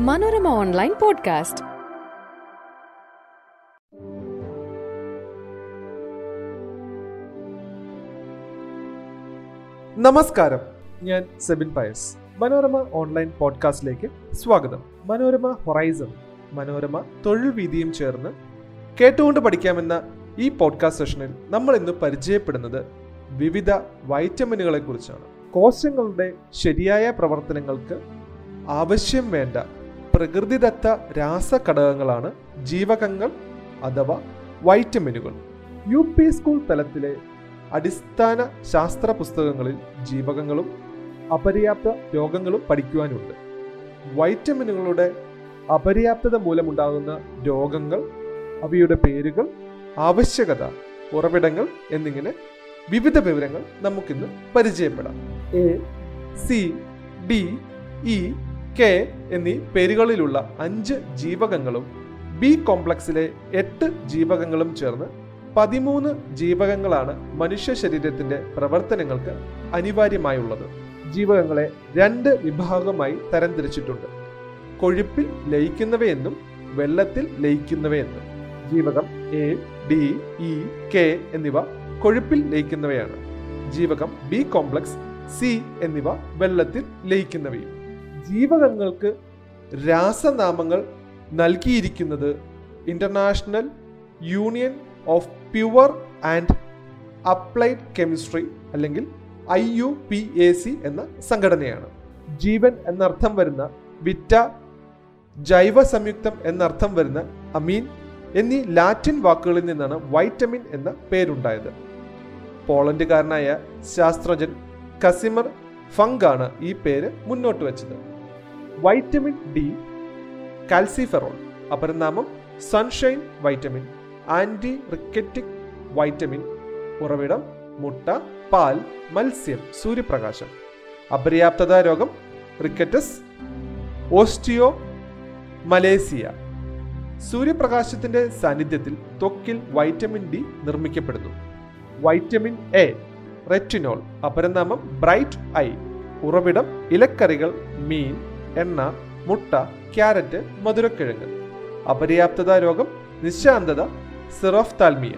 Manorama online podcast. നമസ്കാരം. ഞാൻ Sebin Pius. Manorama online പോഡ്കാസ്റ്റിലേക്ക് സ്വാഗതം. മനോരമ ഹൊറൈസൺ മനോരമ തൊഴിൽ വീതിയും ചേർന്ന് കേട്ടുകൊണ്ട് പഠിക്കാമെന്ന ഈ പോഡ്കാസ്റ്റ് സെഷനിൽ നമ്മൾ ഇന്ന് പരിചയപ്പെടുന്നത് വിവിധ വൈറ്റമിനുകളെ കുറിച്ചാണ് കോശങ്ങളുടെ ശരിയായ പ്രവർത്തനങ്ങൾക്ക് ആവശ്യം വേണ്ട പ്രകൃതിദത്ത രാസഘടകങ്ങളാണ് ജീവകങ്ങൾ അഥവാ വൈറ്റമിനുകൾ. യു പി സ്കൂൾ തലത്തിലെ അടിസ്ഥാന ശാസ്ത്ര പുസ്തകങ്ങളിൽ ജീവകങ്ങളും അപര്യാപ്ത രോഗങ്ങളും പഠിക്കുവാനുണ്ട്. വൈറ്റമിനുകളുടെ അപര്യാപ്തത മൂലമുണ്ടാകുന്ന രോഗങ്ങൾ അവയുടെ പേരുകൾ ആവശ്യകത ഉറവിടങ്ങൾ എന്നിങ്ങനെ വിവിധ വിവരങ്ങൾ നമുക്കിന്ന് പരിചയപ്പെടാം. A C D E K എന്നീ പേരുകളിലുള്ള അഞ്ച് ജീവകങ്ങളും ബി കോംപ്ലക്സിലെ എട്ട് ജീവകങ്ങളും ചേർന്ന് പതിമൂന്ന് ജീവകങ്ങളാണ് മനുഷ്യ ശരീരത്തിന്റെ പ്രവർത്തനങ്ങൾക്ക് അനിവാര്യമായുള്ളത്. ജീവകങ്ങളെ രണ്ട് വിഭാഗമായി തരംതിരിച്ചിട്ടുണ്ട്. കൊഴുപ്പിൽ ലയിക്കുന്നവയെന്നും വെള്ളത്തിൽ ലയിക്കുന്നവയെന്നും. ജീവകം എ ഡി ഇ കെ എന്നിവ കൊഴുപ്പിൽ ലയിക്കുന്നവയാണ്. ജീവകം ബി കോംപ്ലക്സ് സി എന്നിവ വെള്ളത്തിൽ ലയിക്കുന്നവയും. ജീവകങ്ങൾക്ക് രാസനാമങ്ങൾ നൽകിയിരിക്കുന്നത് international union of pure and applied chemistry അല്ലെങ്കിൽ I U P A C എന്ന സംഘടനയാണ്. ജീവൻ എന്നർത്ഥം വരുന്ന വിറ്റ ജൈവ സംയുക്തം എന്നർത്ഥം വരുന്ന അമീൻ എന്നീ ലാറ്റിൻ വാക്കുകളിൽ നിന്നാണ് വൈറ്റമിൻ എന്ന പേരുണ്ടായത്. പോളണ്ടുകാരനായ ശാസ്ത്രജ്ഞൻ കസിമർ ഫങ്കാണ് ഈ പേര് മുന്നോട്ട് വെച്ചത്. Vitamin D calciferol അപരനാമം sunshine vitamin anti rachitic vitamin ഉറവിടം മുട്ട പാൽ മത്സ്യം സൂര്യപ്രകാശം. അപര്യാപ്തത രോഗം റിക്കറ്റസ് ഓസ്റ്റിയോ മലേസിയ. സൂര്യപ്രകാശത്തിന്റെ സാന്നിധ്യത്തിൽ ത്വക്കിൽ വൈറ്റമിൻ ഡി നിർമ്മിക്കപ്പെടുന്നു. വൈറ്റമിൻ എ റെറ്റിനോൾ അപരനാമം ബ്രൈറ്റ് ഐ ഉറവിടം ഇലക്കറികൾ മീൻ എണ്ണ മുട്ട ക്യാരറ്റ് മധുരക്കിഴങ്ങ്. അപര്യാപ്തത രോഗം നിശാന്തത സിറോഫ്താൽമിയ.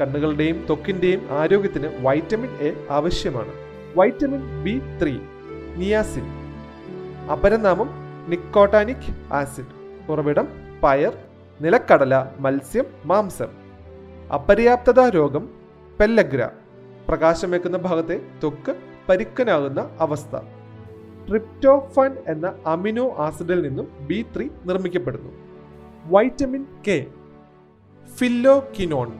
കണ്ണുകളുടെയും തൊക്കിന്റെയും ആരോഗ്യത്തിന് വൈറ്റമിൻ എ ആവശ്യമാണ്. Vitamin B three niacin. അപരനാമം nicotinic acid. ഉറവിടം പയർ നിലക്കടല മത്സ്യം മാംസം. അപര്യാപ്തത രോഗം പെല്ലഗ്ര. പ്രകാശമേക്കുന്ന ഭാഗത്തെ ത്വക്ക് പരിക്കനാകുന്ന അവസ്ഥ. ട്രിപ്റ്റോഫാൻ എന്ന അമിനോ ആസിഡിൽ നിന്നും ബി ത്രീ നിർമ്മിക്കപ്പെടുന്നു. വൈറ്റമിൻ കെ ഫില്ലോകിനോൺ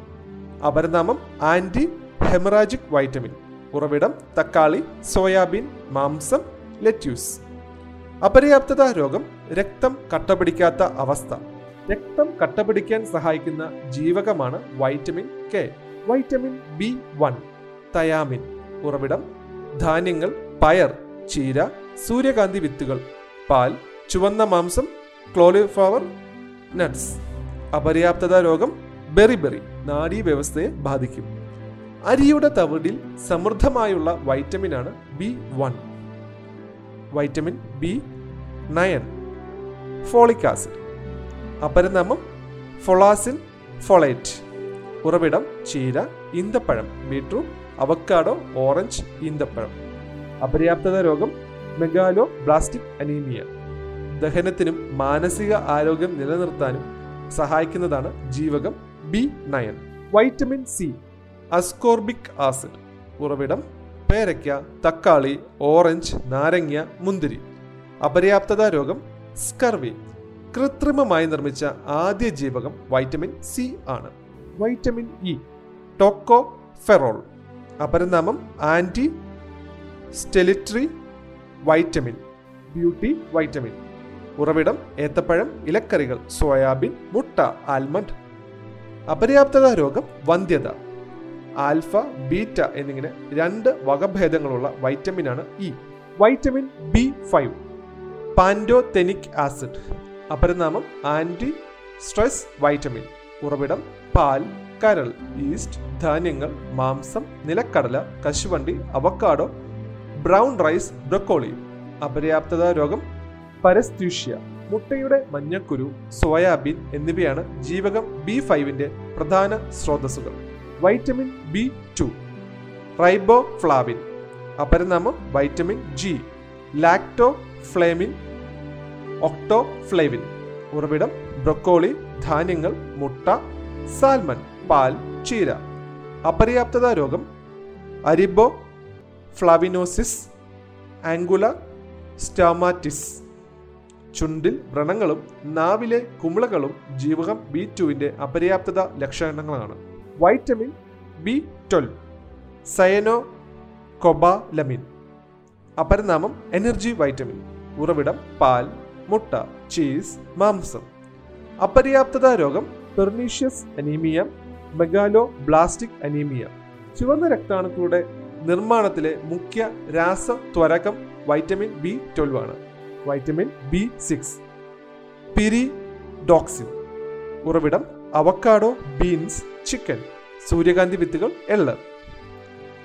അപരനാമം ആന്റി ഹെമറാജിക് വൈറ്റമിൻ ഉറവിടം തക്കാളി സോയാബീൻ മാംസം ലെറ്റ്യൂസ്. അപര്യാപ്തത രോഗം രക്തം കട്ടപിടിക്കാത്ത അവസ്ഥ. രക്തം കട്ടപിടിക്കാൻ സഹായിക്കുന്ന ജീവകമാണ് vitamin K. Vitamin B one thiamine ഉറവിടം ധാന്യങ്ങൾ പയർ ചീര സൂര്യകാന്തി വിത്തുകൾ പാൽ ചുവന്ന മാംസം ക്ലോളിഫ്ലവർ നട്ട്സ്. അപര്യാപ്തത രോഗം ബെറിബെറി നാഡീവ്യവസ്ഥയെ ബാധിക്കും. അരിയുടെ തവിടിൽ സമൃദ്ധമായുള്ള വൈറ്റമിൻ ആണ് B one. Vitamin B nine. Folic acid. അപരനാമം folacin folate. ഉറവിടം ചീര ഈന്തപ്പഴം ബീട്രൂട്ട് അവക്കാഡോ ഓറഞ്ച് ഈന്തപ്പഴം. അപര്യാപ്തത രോഗം മെഗാലോ ബ്ലാസ്റ്റിക് അനീമിയ. ദഹനത്തിനും മാനസിക ആരോഗ്യം നിലനിർത്താനും സഹായിക്കുന്നതാണ് ജീവകം B nine. Vitamin C ascorbic acid ഉറവിടം പേരയ്ക്ക തക്കാളി ഓറഞ്ച് നാരങ്ങ മുന്തിരി. അപര്യാപ്തത രോഗം സ്കർവി. കൃത്രിമമായി നിർമ്മിച്ച ആദ്യ ജീവകം വൈറ്റമിൻ സി ആണ്. Vitamin E tocopherol അപരനാമം anti sterility vitamin beauty vitamin ഉറവിടം ഏത്തപ്പഴം ഇലക്കറികൾ സോയാബീൻ മുട്ട ആൽമണ്ട് അപര്യാപ്തത രോഗം വന്ധ്യത ആൽഫ ബീറ്റ എന്നിങ്ങനെ രണ്ട് വകഭേദങ്ങളുള്ള വൈറ്റമിനാണ് E. Vitamin B five pantothenic acid അപരനാമം anti stress vitamin ഉറവിടം പാൽ കരൾ ഈസ്റ്റ് ധാന്യങ്ങൾ മാംസം നിലക്കടല കശുവണ്ടി അവക്കാഡോ ബ്രൗൺ റൈസ് ബ്രക്കോളി അപര്യാപ്തത രോഗം പരസ്ത്യൂഷ്യ മുട്ടയുടെ മഞ്ഞക്കുരു സോയാബീൻ എന്നിവയാണ് ജീവകം ബി ഫൈവിന്റെ പ്രധാന സ്രോതസ്സുകൾ. Vitamin B two riboflavin അപരനാമം വൈറ്റമിൻ ജി ലാക്ടോ ഫ്ലേമിൻ ഒക്ടോ ഫ്ലേവിൻ ഉറവിടം ബ്രൊക്കോളി ധാന്യങ്ങൾ മുട്ട സാൽമൺ പാൽ ചീര. അപര്യാപ്തത രോഗം അരിബോ ഫ്ലാവിനോസിസ് ആംഗുല സ്റ്റാമാറ്റിസ് ചുണ്ടിൽ വ്രണങ്ങളും നാവിലെ കുമിളകളും ജീവകം ബി ടുവിന്റെ അപര്യാപ്തത ലക്ഷണങ്ങളാണ്. Vitamin B twelve cyanocobalamin അപരനാമം എനർജി വൈറ്റമിൻ ഉറവിടം പാൽ മുട്ട ചീസ് മാംസം. അപര്യാപ്തത രോഗം pernicious anaemia megaloblastic anaemia ചുവന്ന രക്താണുക്കളുടെ നിർമ്മാണത്തിലെ മുഖ്യ രാസ ത്വരകം വൈറ്റമിൻ ബി ട്വൽവ് ആണ്. Vitamin B six. പിരിഡോക്സിൻ. ഉറവിടം അവക്കാഡോ ബീൻസ് ചിക്കൻ. സൂര്യകാന്തി വിത്തുകൾ എള്ള്.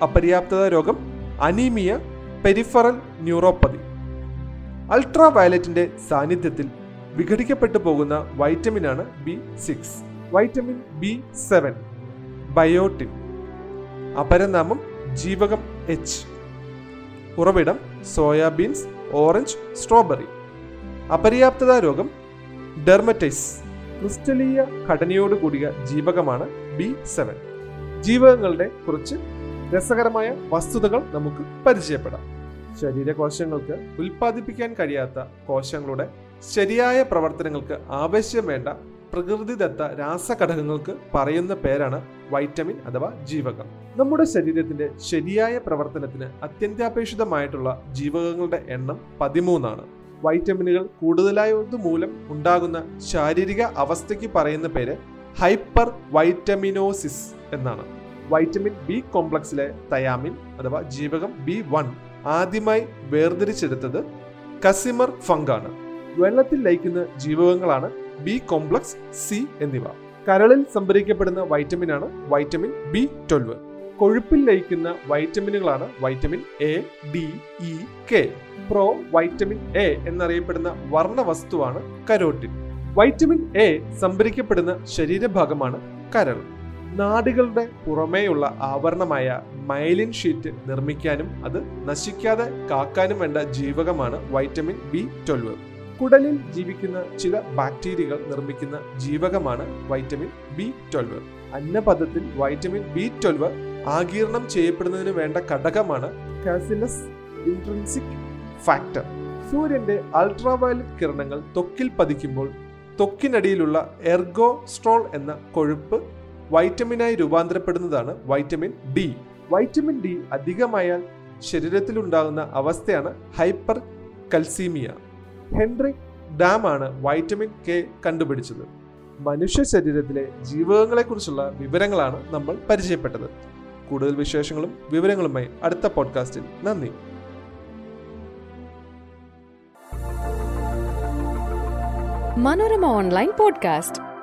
അപര്യാപ്തത രോഗം അനീമിയ പെരിഫറൽ ന്യൂറോപ്പതി. അൾട്രാ വയലറ്റിന്റെ സാന്നിധ്യത്തിൽ വിഘടിക്കപ്പെട്ടു പോകുന്ന വൈറ്റമിൻ ആണ് B six. Vitamin B seven. Biotin. അപരനാമം ജീവകം എച്ച് ഉറവിടം സോയാബീൻസ് ഓറഞ്ച് സ്ട്രോബെറി അപര്യാപ്തത രോഗം ഡെർമറ്റൈസ് ക്രിസ്റ്റലീയ ഘടനയോട് കൂടിയ ജീവകമാണ് ബി സെവൻ ജീവകങ്ങളുടെ കുറച്ച് രസകരമായ വസ്തുതകൾ നമുക്ക് പരിചയപ്പെടാം. ശരീരകോശങ്ങൾക്ക് ഉൽപ്പാദിപ്പിക്കാൻ കഴിയാത്ത കോശങ്ങളുടെ ശരിയായ പ്രവർത്തനങ്ങൾക്ക് ആവശ്യം വേണ്ട പ്രകൃതിദത്ത രാസഘടകങ്ങൾക്ക് പറയുന്ന പേരാണ് വൈറ്റമിൻ അഥവാ ജീവകം. നമ്മുടെ ശരീരത്തിന്റെ ശരിയായ പ്രവർത്തനത്തിന് അത്യന്താപേക്ഷിതമായിട്ടുള്ള ജീവകങ്ങളുടെ എണ്ണം പതിമൂന്നാണ്. വൈറ്റമിനുകൾ കൂടുതലായത് മൂലം ഉണ്ടാകുന്ന ശാരീരിക അവസ്ഥയ്ക്ക് പറയുന്ന പേര് ഹൈപ്പർ വൈറ്റമിനോസിസ് എന്നാണ്. വൈറ്റമിൻ ബി കോംപ്ലക്സിലെ തയാമിൻ അഥവാ ജീവകം ബി വൺ ആദ്യമായി വേർതിരിച്ചെടുത്തത് കസിമർ ഫംഗാണ്. വെള്ളത്തിൽ ലയിക്കുന്ന ജീവകങ്ങളാണ് ബി കോംപ്ലക്സ് സി എന്നിവ. കരളിൽ സംഭരിക്കപ്പെടുന്ന വൈറ്റമിനാണ് വൈറ്റമിൻ ബി ട്വൽവ് കൊഴുപ്പിൽ ലയിക്കുന്ന വൈറ്റമിനുകളാണ് vitamin A D E K pro vitamin A എന്നറിയപ്പെടുന്ന വർണവസ്തുവാണ് കരോട്ടിൻ. വൈറ്റമിൻ എ സംഭരിക്കപ്പെടുന്ന ശരീരഭാഗമാണ് കരൾ. നാടുകളുടെ പുറമേയുള്ള ആവരണമായ മൈലിൻ ഷീറ്റ് നിർമ്മിക്കാനും അത് നശിക്കാതെ കാക്കാനും വേണ്ട ജീവകമാണ് വൈറ്റമിൻ ബി ട്വൽവ് കുടലിൽ ജീവിക്കുന്ന ചില ബാക്ടീരിയകൾ നിർമ്മിക്കുന്ന ജീവകമാണ് വൈറ്റമിൻ ബി ട്വൽവ്. അന്നപഥത്തിൽ വൈറ്റമിൻ ബി ട്വൽവ് ആകീർണം ചെയ്യപ്പെടുന്നതിന് വേണ്ട ഘടകമാണ് കാസിലസ് ഇൻട്രൻസിക് ഫാക്ടർ. സൂര്യന്റെ അൾട്രാവയലറ്റ് കിരണങ്ങൾ തൊക്കിൽ പതിക്കുമ്പോൾ തൊക്കിനടിയിലുള്ള എർഗോസ്ട്രോൾ എന്ന കൊഴുപ്പ് വൈറ്റമിനായി രൂപാന്തരപ്പെടുന്നതാണ് വൈറ്റമിൻ ഡി. വൈറ്റമിൻ ഡി അധികമായാൽ ശരീരത്തിലുണ്ടാകുന്ന അവസ്ഥയാണ് ഹൈപ്പർ കൽസീമിയ. ഹെൻറിക് ഡാമാണ് വൈറ്റമിൻ കെ കണ്ടുപിടിച്ചത്. മനുഷ്യ ശരീരത്തിലെ ജീവകങ്ങളെക്കുറിച്ചുള്ള വിവരങ്ങളാണ് നമ്മൾ പരിചയപ്പെട്ടത്. കൂടുതൽ വിശേഷങ്ങളും വിവരങ്ങളുമായി അടുത്ത പോഡ്കാസ്റ്റിൽ. നന്ദി. Manorama online podcast.